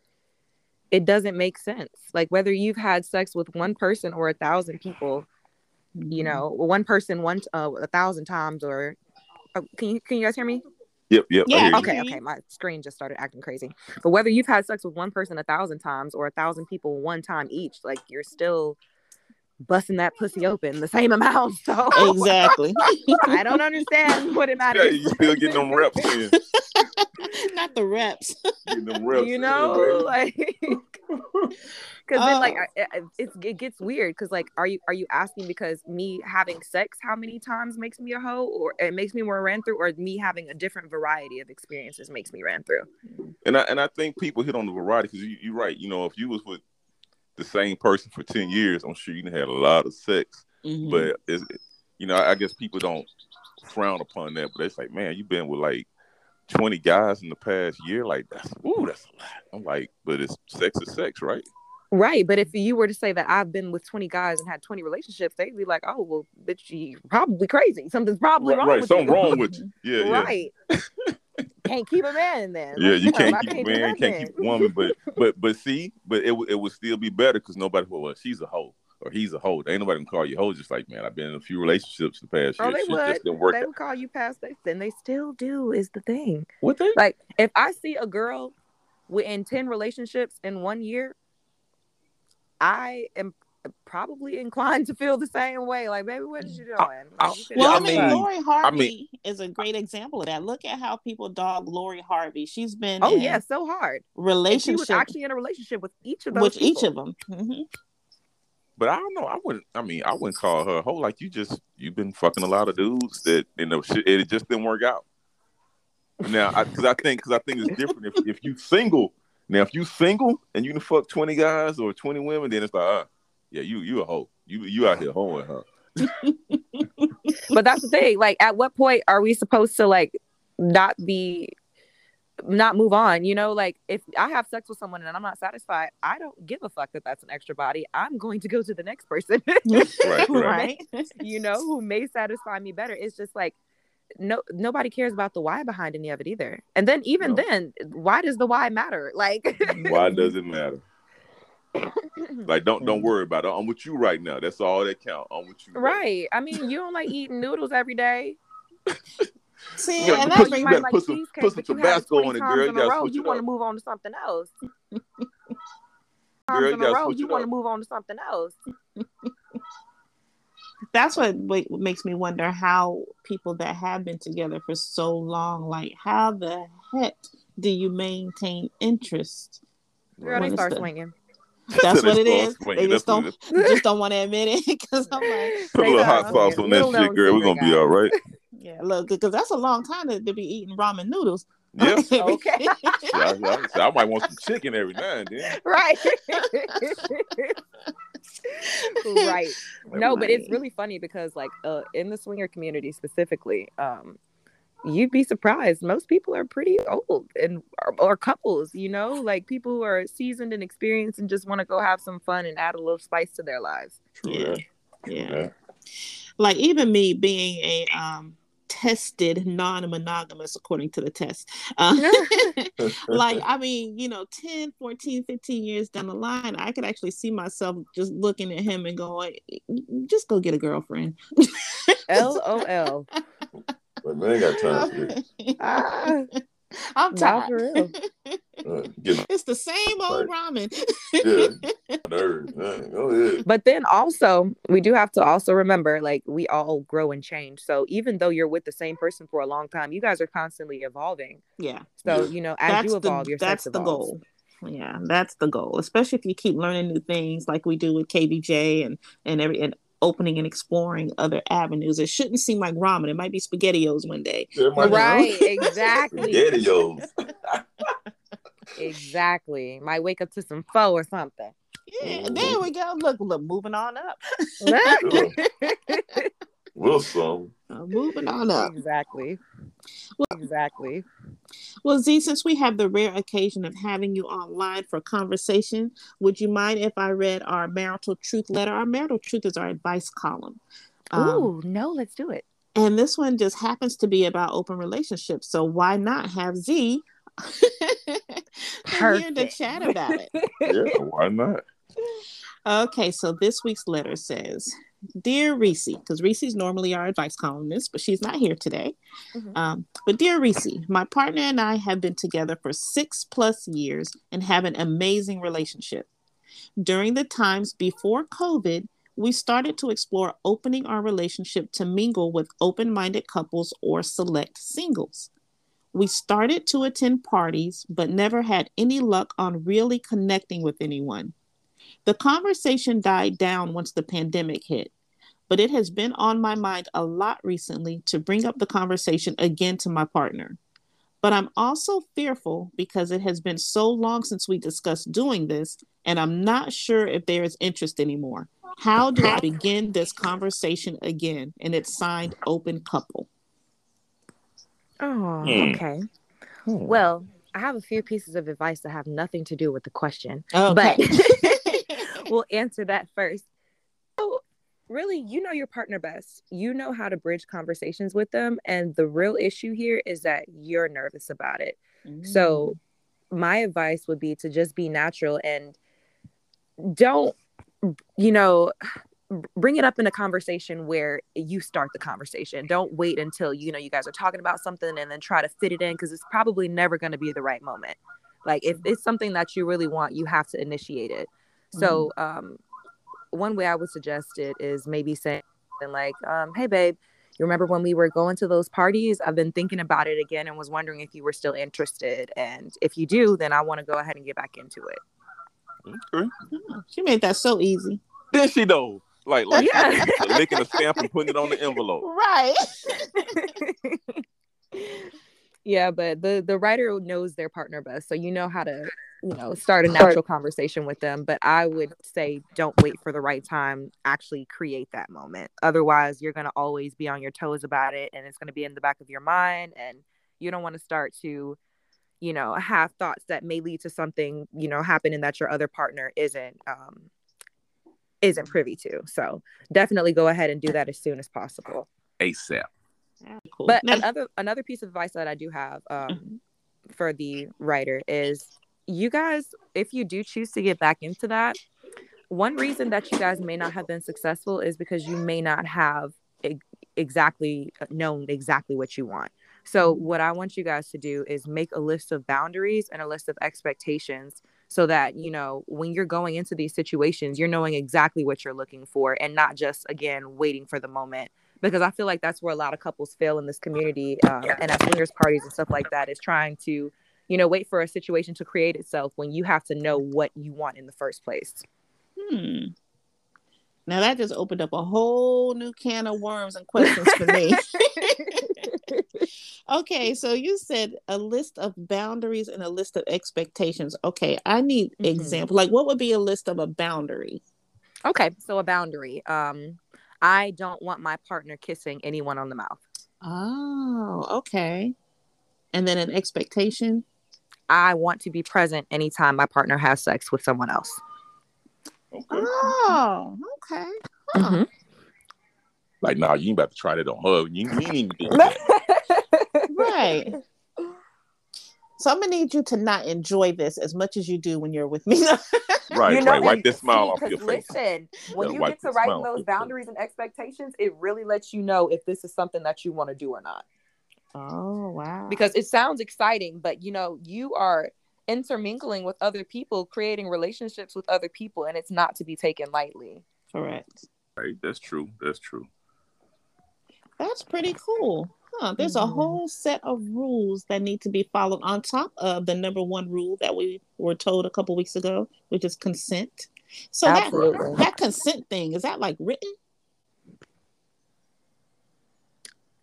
it doesn't make sense like whether you've had sex with one person or a thousand people you know one person one uh, a thousand times or oh, can you can you guys hear me Yep. Yep. Yeah, okay okay my screen just started acting crazy but whether you've had sex with one person a thousand times or a thousand people one time each like you're still busting that pussy open the same amount so Exactly. i don't understand what it Yeah, matters you still getting them reps in. Not the reps. Getting them reps you know baby. like because then like Oh. I- I- it gets weird because like are you are you asking because me having sex how many times makes me a hoe or it makes me more ran through or me having a different variety of experiences makes me ran through And I and I think people hit on the variety because you, you're right. You know, if you was with the same person for ten years, I'm sure you had a lot of sex. Mhm. But it's, you know, I guess people don't frown upon that. But it's like, man, you've been with like 20 guys in the past year. Like that's ooh, that's a lot. I'm like, but it's sex is sex, right? Right, but if you were to say that I've been with 20 guys and had 20 relationships, they'd be like, "Oh, well, bitch, you probably crazy. Something's probably Right, wrong right. with Something you." wrong with you. Yeah, yeah. can't keep a man then. Yeah, Like, you can't keep a man, can't keep a woman, but but but see, but it would- it would still be better because nobody well, well, she's a hoe or he's a hoe. Ain't nobody gonna call you hoe. Just like man, I've been in a few relationships the past Oh, year. they Shit would. just didn't work. They out. would call you past that, then they still do. Is the thing. What they? Like, if I see a girl within 10 relationships in one year, I am probably inclined to feel the same way. Like, baby, what is you doing? Like, I- you Well, I mean, I mean- Lori Harvey mean- is a great example of that. Look at how people dog Lori Harvey. She's been Oh in yeah, so hard. And she was actually in a relationship with each of those with each of them. hmm But I don't know. I wouldn't. I mean, I wouldn't call her a hoe. Like you just you've been fucking a lot of dudes that you know shit. It just didn't work out. Now, because I, think because I think it's different if if you single. Now, if you single and you can fuck twenty guys or twenty women, then it's like, uh, yeah, you you a hoe. You you out here hoeing huh? but that's the thing. Like, at what point are we supposed to like not be not move on you know like if i have sex with someone and i'm not satisfied i don't give a fuck that that's an extra body i'm going to go to the next person right, right. you know who may satisfy me better it's just like no nobody cares about the why behind any of it either and then even No. then why does the why matter like Why does it matter? Like don't don't mm-hmm. worry about it. I'm with you right now. That's all that count. I'm with you. right i mean you don't like eating noodles every day See, You and put that you might gotta like put some- put some but you have it Tabasco on it, girl. in You gotta row, you want to move on to something else Girl, you in a gotta row you want to move on to something else that's what what makes me wonder how people that have been together for so long, like how the heck do you maintain interest? girl When they it's start the- swinging That's They what it is. start They just That's don't what just don't want to admit it because I'm like, Put a little hot sauce on that shit, girl. We're gonna be all right. yeah, look, because that's a long time to, to be eating ramen noodles. Yeah. Okay. Yeah, I, I, I might want some chicken every now and then. right right no but it's really funny because like uh in the swinger community specifically um you'd be surprised most people are pretty old and or, or couples you know like people who are seasoned and experienced and just want to go have some fun and add a little spice to their lives Yeah. Yeah. Yeah. Like even me being a um tested non-monogamous according to the test. Uh, like I mean, you know, 10, 14, 15 years down the line, I could actually see myself just looking at him and going, just go get a girlfriend. lol But man, ain't got time for this. I'm Nah, tired. for real. Uh, It's the same old ramen. yeah, nerves. Man, Go ahead. but then also we do have to also remember like we all grow and change so even though you're with the same person for a long time you guys are constantly evolving yeah. so Yeah. you know as that's you evolve the, your that's sex the evolves. goal. Yeah, that's the goal. Especially if you keep learning new things like we do with KBJ and and every and opening and exploring other avenues. It shouldn't seem like ramen. It might be spaghettios one day. There might be right exactly Spaghettios. exactly might wake up to some pho or something Yeah, mm-hmm. there we go. Look, look, moving on up. Wilson. Uh, moving on up. exactly exactly Well, Z, since we have the rare occasion of having you online for conversation, would you mind if I read our marital truth letter? Our marital truth is our advice column. Um, Ooh, no let's do it and this one just happens to be about open relationships. So why not have Z here to chat about it? Yeah, why not? Okay, so this week's letter says, Dear Reese, because Reese's normally our advice columnist, but she's not here today. Mhm. Um, but dear Reese, my partner and I have been together for six plus years and have an amazing relationship. During the times before COVID, we started to explore opening our relationship to mingle with open minded couples or select singles. We started to attend parties, but never had any luck on really connecting with anyone. The conversation died down once the pandemic hit, but it has been on my mind a lot recently to bring up the conversation again to my partner. But I'm also fearful because it has been so long since we discussed doing this, and I'm not sure if there is interest anymore. How do I begin this conversation again? And it's signed open couple. oh Hmm. okay well i have a few pieces of advice that have nothing to do with the question Okay. we'll answer that first. So, really, you know your partner best. You know how to bridge conversations with them. And the real issue here is that you're nervous about it. So, mm. my advice would be to just be natural and don't, you know, bring it up in a conversation where you start the conversation. Don't wait until, you know, you guys are talking about something and then try to fit it in because it's probably never going to be the right moment. Like, if it's something that you really want, you have to initiate it. So, um, one way I would suggest it is maybe saying something like, um, "Hey, babe, you remember when we were going to those parties? I've been thinking about it again and was wondering if you were still interested. And if you do, then I want to go ahead and get back into it." Okay. Oh, she made that so easy. Then she know, like, like Yeah. she licking a stamp and putting it on the envelope. Right. Yeah, but the the writer knows their partner best, so you know how to you know start a natural conversation with them. But I would say don't wait for the right time. Actually, create that moment. Otherwise, you're gonna always be on your toes about it, and it's gonna be in the back of your mind, and you don't want to start to you know have thoughts that may lead to something you know happening that your other partner isn't um isn't privy to so definitely go ahead and do that as soon as possible ASAP. Cool. but Now- another another piece of advice that I do have um, for the writer is you guys, if you do choose to get back into that, one reason that you guys may not have been successful is because you may not have e- exactly uh, known exactly what you want. So what I want you guys to do is make a list of boundaries and a list of expectations so that you know when you're going into these situations you're knowing exactly what you're looking for and not just again waiting for the moment because I feel like that's where a lot of couples fail in this community um, and at swingers parties and stuff like that is trying to, you know, wait for a situation to create itself when you have to know what you want in the first place. Hmm. Now that just opened up a whole new can of worms and questions for me. okay, so you said a list of boundaries and a list of expectations. Okay, I need Mhm. example. Like what would be a list of a boundary? Okay, so a boundary. Um, I don't want my partner kissing anyone on the mouth. Oh, okay. And then an expectation. I want to be present anytime my partner has sex with someone else. Okay. Oh, okay. Huh. Mhm. Like, nah, you ain't about to try that on her. You, you ain't even do that. Right. So I'm gonna need you to not enjoy this as much as you do when you're with me. Right, You know, right. Wipe this smile see, off 'cause your face. Listen, when Yeah, you get to the writing those boundaries and expectations, it really lets you know if this is something that you want to do or not. oh wow. Because it sounds exciting, but you know, you are intermingling with other people, creating relationships with other people, and it's not to be taken lightly. correct. Right, that's true. That's true. That's pretty cool. Huh. There's a Mhm. whole set of rules that need to be followed on top of the number one rule that we were told a couple weeks ago, which is consent. So that, that consent thing, is that like written?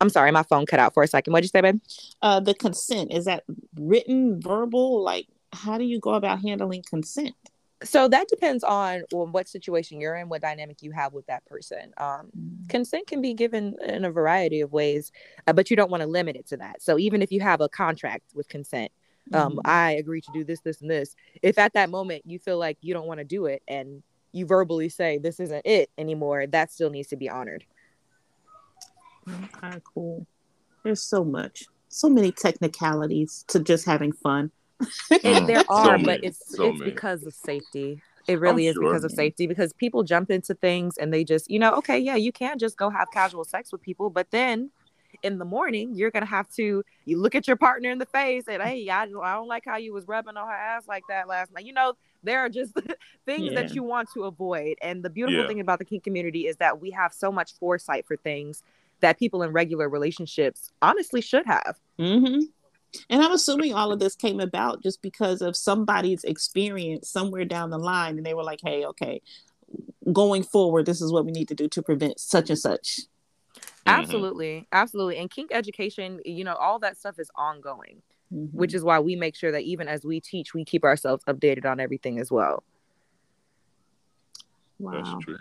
I'm sorry, my phone cut out for a second. What'd you say, babe? Uh the consent, is that written, verbal? Like how do you go about handling consent? So that depends on well, what situation you're in, what dynamic you have with that person. Um, consent can be given in a variety of ways, uh, but you don't want to limit it to that. So even if you have a contract with consent, um, Mhm. I agree to do this, this, and this. If at that moment you feel like you don't want to do it and you verbally say this isn't it anymore, that still needs to be honored. Okay, cool. There's so much, so many technicalities to just having fun. Mm, there are, many, but it's so it's many. because of safety. It really is sure. because of safety because people jump into things and they just, you know, okay, yeah, you can just go have casual sex with people, but then in the morning you're gonna have to you look at your partner in the face and hey, I, I don't like how you was rubbing on her ass like that last night. You know, there are just things that you want to avoid. And the beautiful Yeah. thing about the kink community is that we have so much foresight for things that people in regular relationships honestly should have. hmm And I'm assuming all of this came about just because of somebody's experience somewhere down the line, and they were like, "Hey, okay, going forward, this is what we need to do to prevent such and such." Mhm. Absolutely. Absolutely. And kink education, you know, all that stuff is ongoing, Mhm. which is why we make sure that even as we teach, we keep ourselves updated on everything as well. That's wow. true.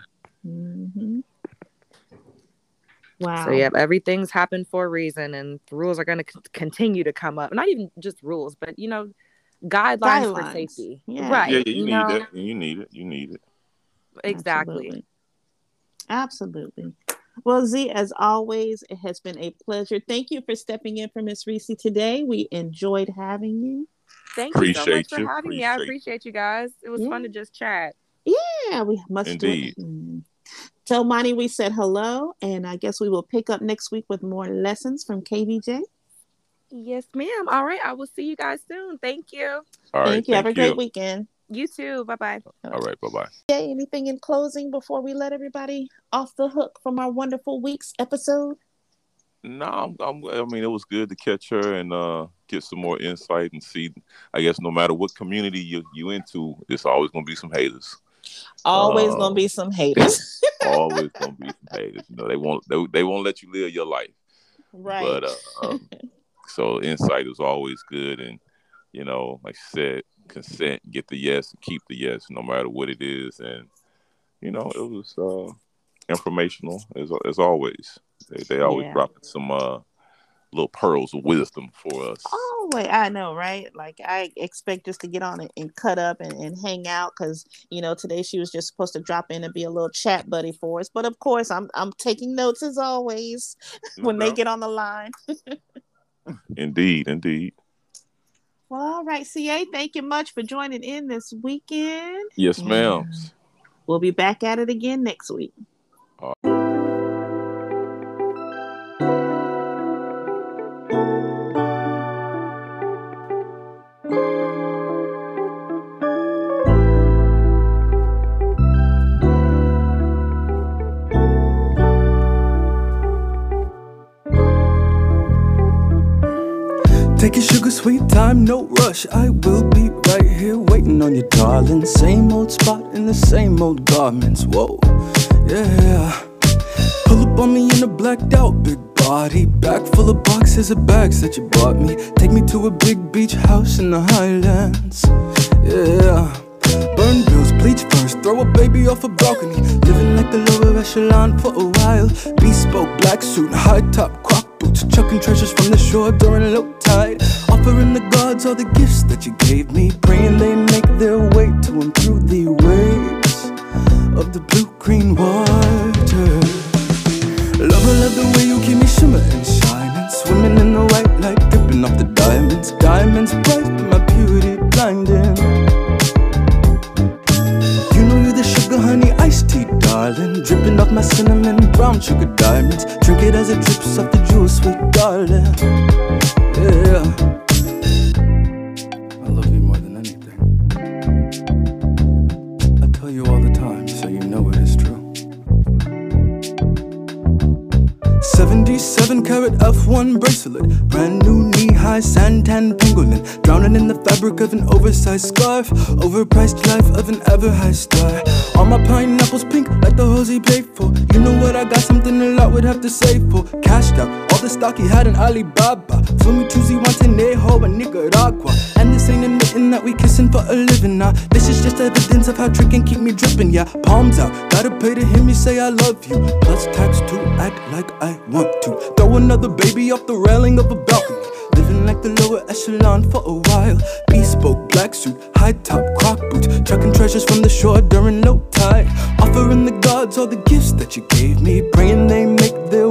Wow. So, yeah, everything's happened for a reason, and the rules are going to c- continue to come up. Not even just rules, but, you know, guidelines, for safety. Yeah. Right. Yeah, yeah, you, need know, that. You need it. You need it. Exactly. Absolutely. Absolutely. Well, Z, as always, it has been a pleasure. Thank you for stepping in for Miss Reese today. We enjoyed having you. Thank you so much for you. having me. I Appreciate- appreciate you guys. It was fun to just chat. Yeah, we must Indeed. do it. Tell Monty we said hello, and I guess we will pick up next week with more lessons from KBJ. Yes, ma'am. All right. I will see you guys soon. Thank you. All right. thank you. Have a thank great weekend. You too. Bye bye. All right. Bye bye. Yeah, anything in closing before we let everybody off the hook from our wonderful week's episode? No, I'm, I'm, I mean, it was good to catch her and uh, get some more insight and see. I guess no matter what community you you into, it's always going to be some haters. Always Um, gonna be some haters. always gonna be some haters. You know, they won't they, they won't let you live your life. right. But uh, um, so insight is always good, and you know, like I said, consent, get the yes, and keep the yes, no matter what it is, and you know, it was uh, informational as as always. They they always Yeah. dropping some uh little pearls of wisdom for us. Oh wait, I know, right? Like I expect just to get on it and cut up and, and hang out because you know today she was just supposed to drop in and be a little chat buddy for us. But of course, I'm I'm taking notes as always when they get on the line. Indeed, indeed. Well, all right, CA, thank you much for joining in this weekend. Yes, ma'am. We'll be back at it again next week. No rush. I will be right here waiting on you, darling. Same old spot in the same old garments. Whoa, yeah. Pull up on me in a blacked out big body. Back full of boxes of bags that you bought me. Take me to a big beach house in the highlands. Yeah. Burn bills, bleach first, throw a baby off a balcony. Living like the lower echelon for a while. Bespoke black suit, high top boots. Chucking treasures from the shore during low tide. Offering the gods all the gifts that you gave me. Praying they make their way to and through the waves of the blue green water. Lover, love the way you keep me shimmer and shining. Swimming in the white light, dripping off the diamonds. Diamonds bright, my beauty blinding. Darling. Dripping off my cinnamon brown sugar diamonds. Drink it as it drips off the jewel, sweet darling. Yeah. 77 carat F1 bracelet, brand new knee high santan pangolin, drowning in the fabric of an oversized scarf, overpriced life of an ever high star. All my pineapples pink like the hose he paid for. You know what? I got something a lot would have to save for. Cashed out the stock he had in Alibaba. Flew me to Zihuatanejo and Nicaragua. And this ain't admitting that we kissing for a living now. This is just evidence of how trick keep me dripping. Yeah, palms out, gotta pay to hear me say I love you. Plus tax to act like I want to. Throw another baby off the railing of a balcony. Living like the lower echelon for a while. Bespoke black suit, high top croc boots. Chucking treasures from the shore during low tide. Offering the gods all the gifts that you gave me. Praying they make their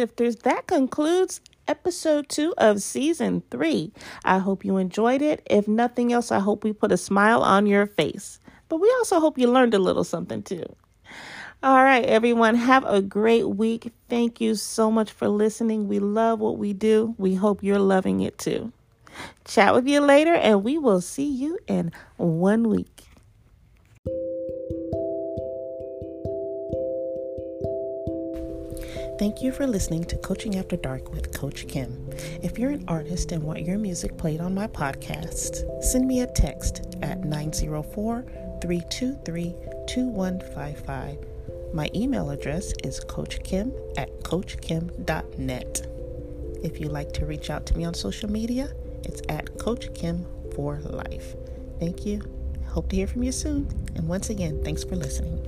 shifters, that concludes episode two of season three. I hope you enjoyed it. If nothing else, I hope we put a smile on your face. But we also hope you learned a little something too. All right, everyone, have a great week. Thank you so much for listening. We love what we do. We hope you're loving it too. Chat with you later, and we will see you in one week. Thank you for listening to Coaching After Dark with Coach Kim. If you're an artist and want your music played on my podcast, send me a text at 904 323 2155. My email address is coachkim at coachkim.net. If you'd like to reach out to me on social media, it's at Coach Kim for Life. Thank you. Hope to hear from you soon. And once again, thanks for listening.